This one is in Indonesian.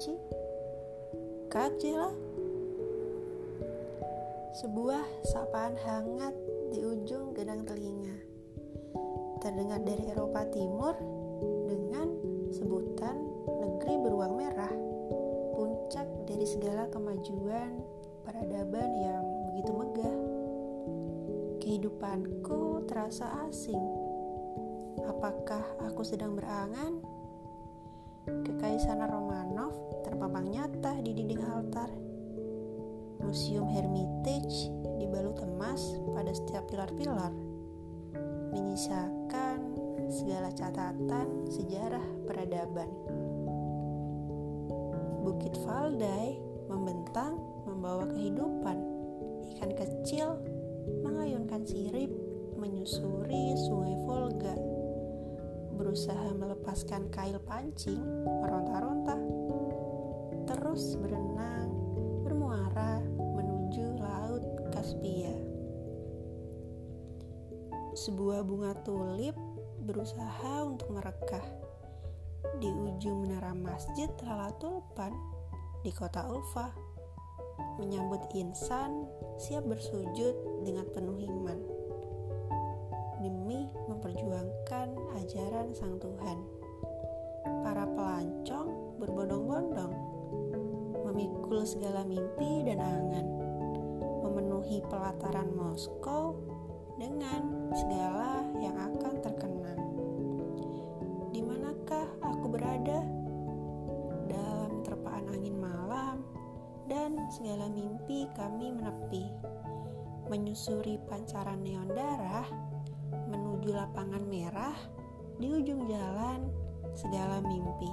noche. Kacela. Sebuah sapaan hangat di ujung gedang telinga. Terdengar dari Eropa Timur dengan sebutan negeri beruang merah. Puncak dari segala kemajuan peradaban yang begitu megah. Kehidupanku terasa asing. Apakah aku sedang berangan? Kekaisaran Romanov terpampang nyata di dinding altar. Museum Hermitage dibalut emas pada setiap pilar-pilar, menyisakan segala catatan sejarah peradaban. Bukit Valdai membentang membawa kehidupan. Ikan kecil mengayunkan sirip menyusuri sungai Volga berusaha melepaskan kail pancing meronta-ronta terus berenang bermuara menuju laut Kaspia. Sebuah bunga tulip berusaha untuk merekah. Di ujung menara masjid Lala Tulpan di kota Ulfa menyambut insan siap bersujud dengan Sang Tuhan. Para pelancong berbondong-bondong, memikul segala mimpi dan angan, memenuhi pelataran Moskow dengan segala yang akan terkenang. Di manakah aku berada? Dalam terpaan angin malam dan segala mimpi kami menepi, menyusuri pancaran neon darah menuju lapangan merah di ujung jalan segala mimpi.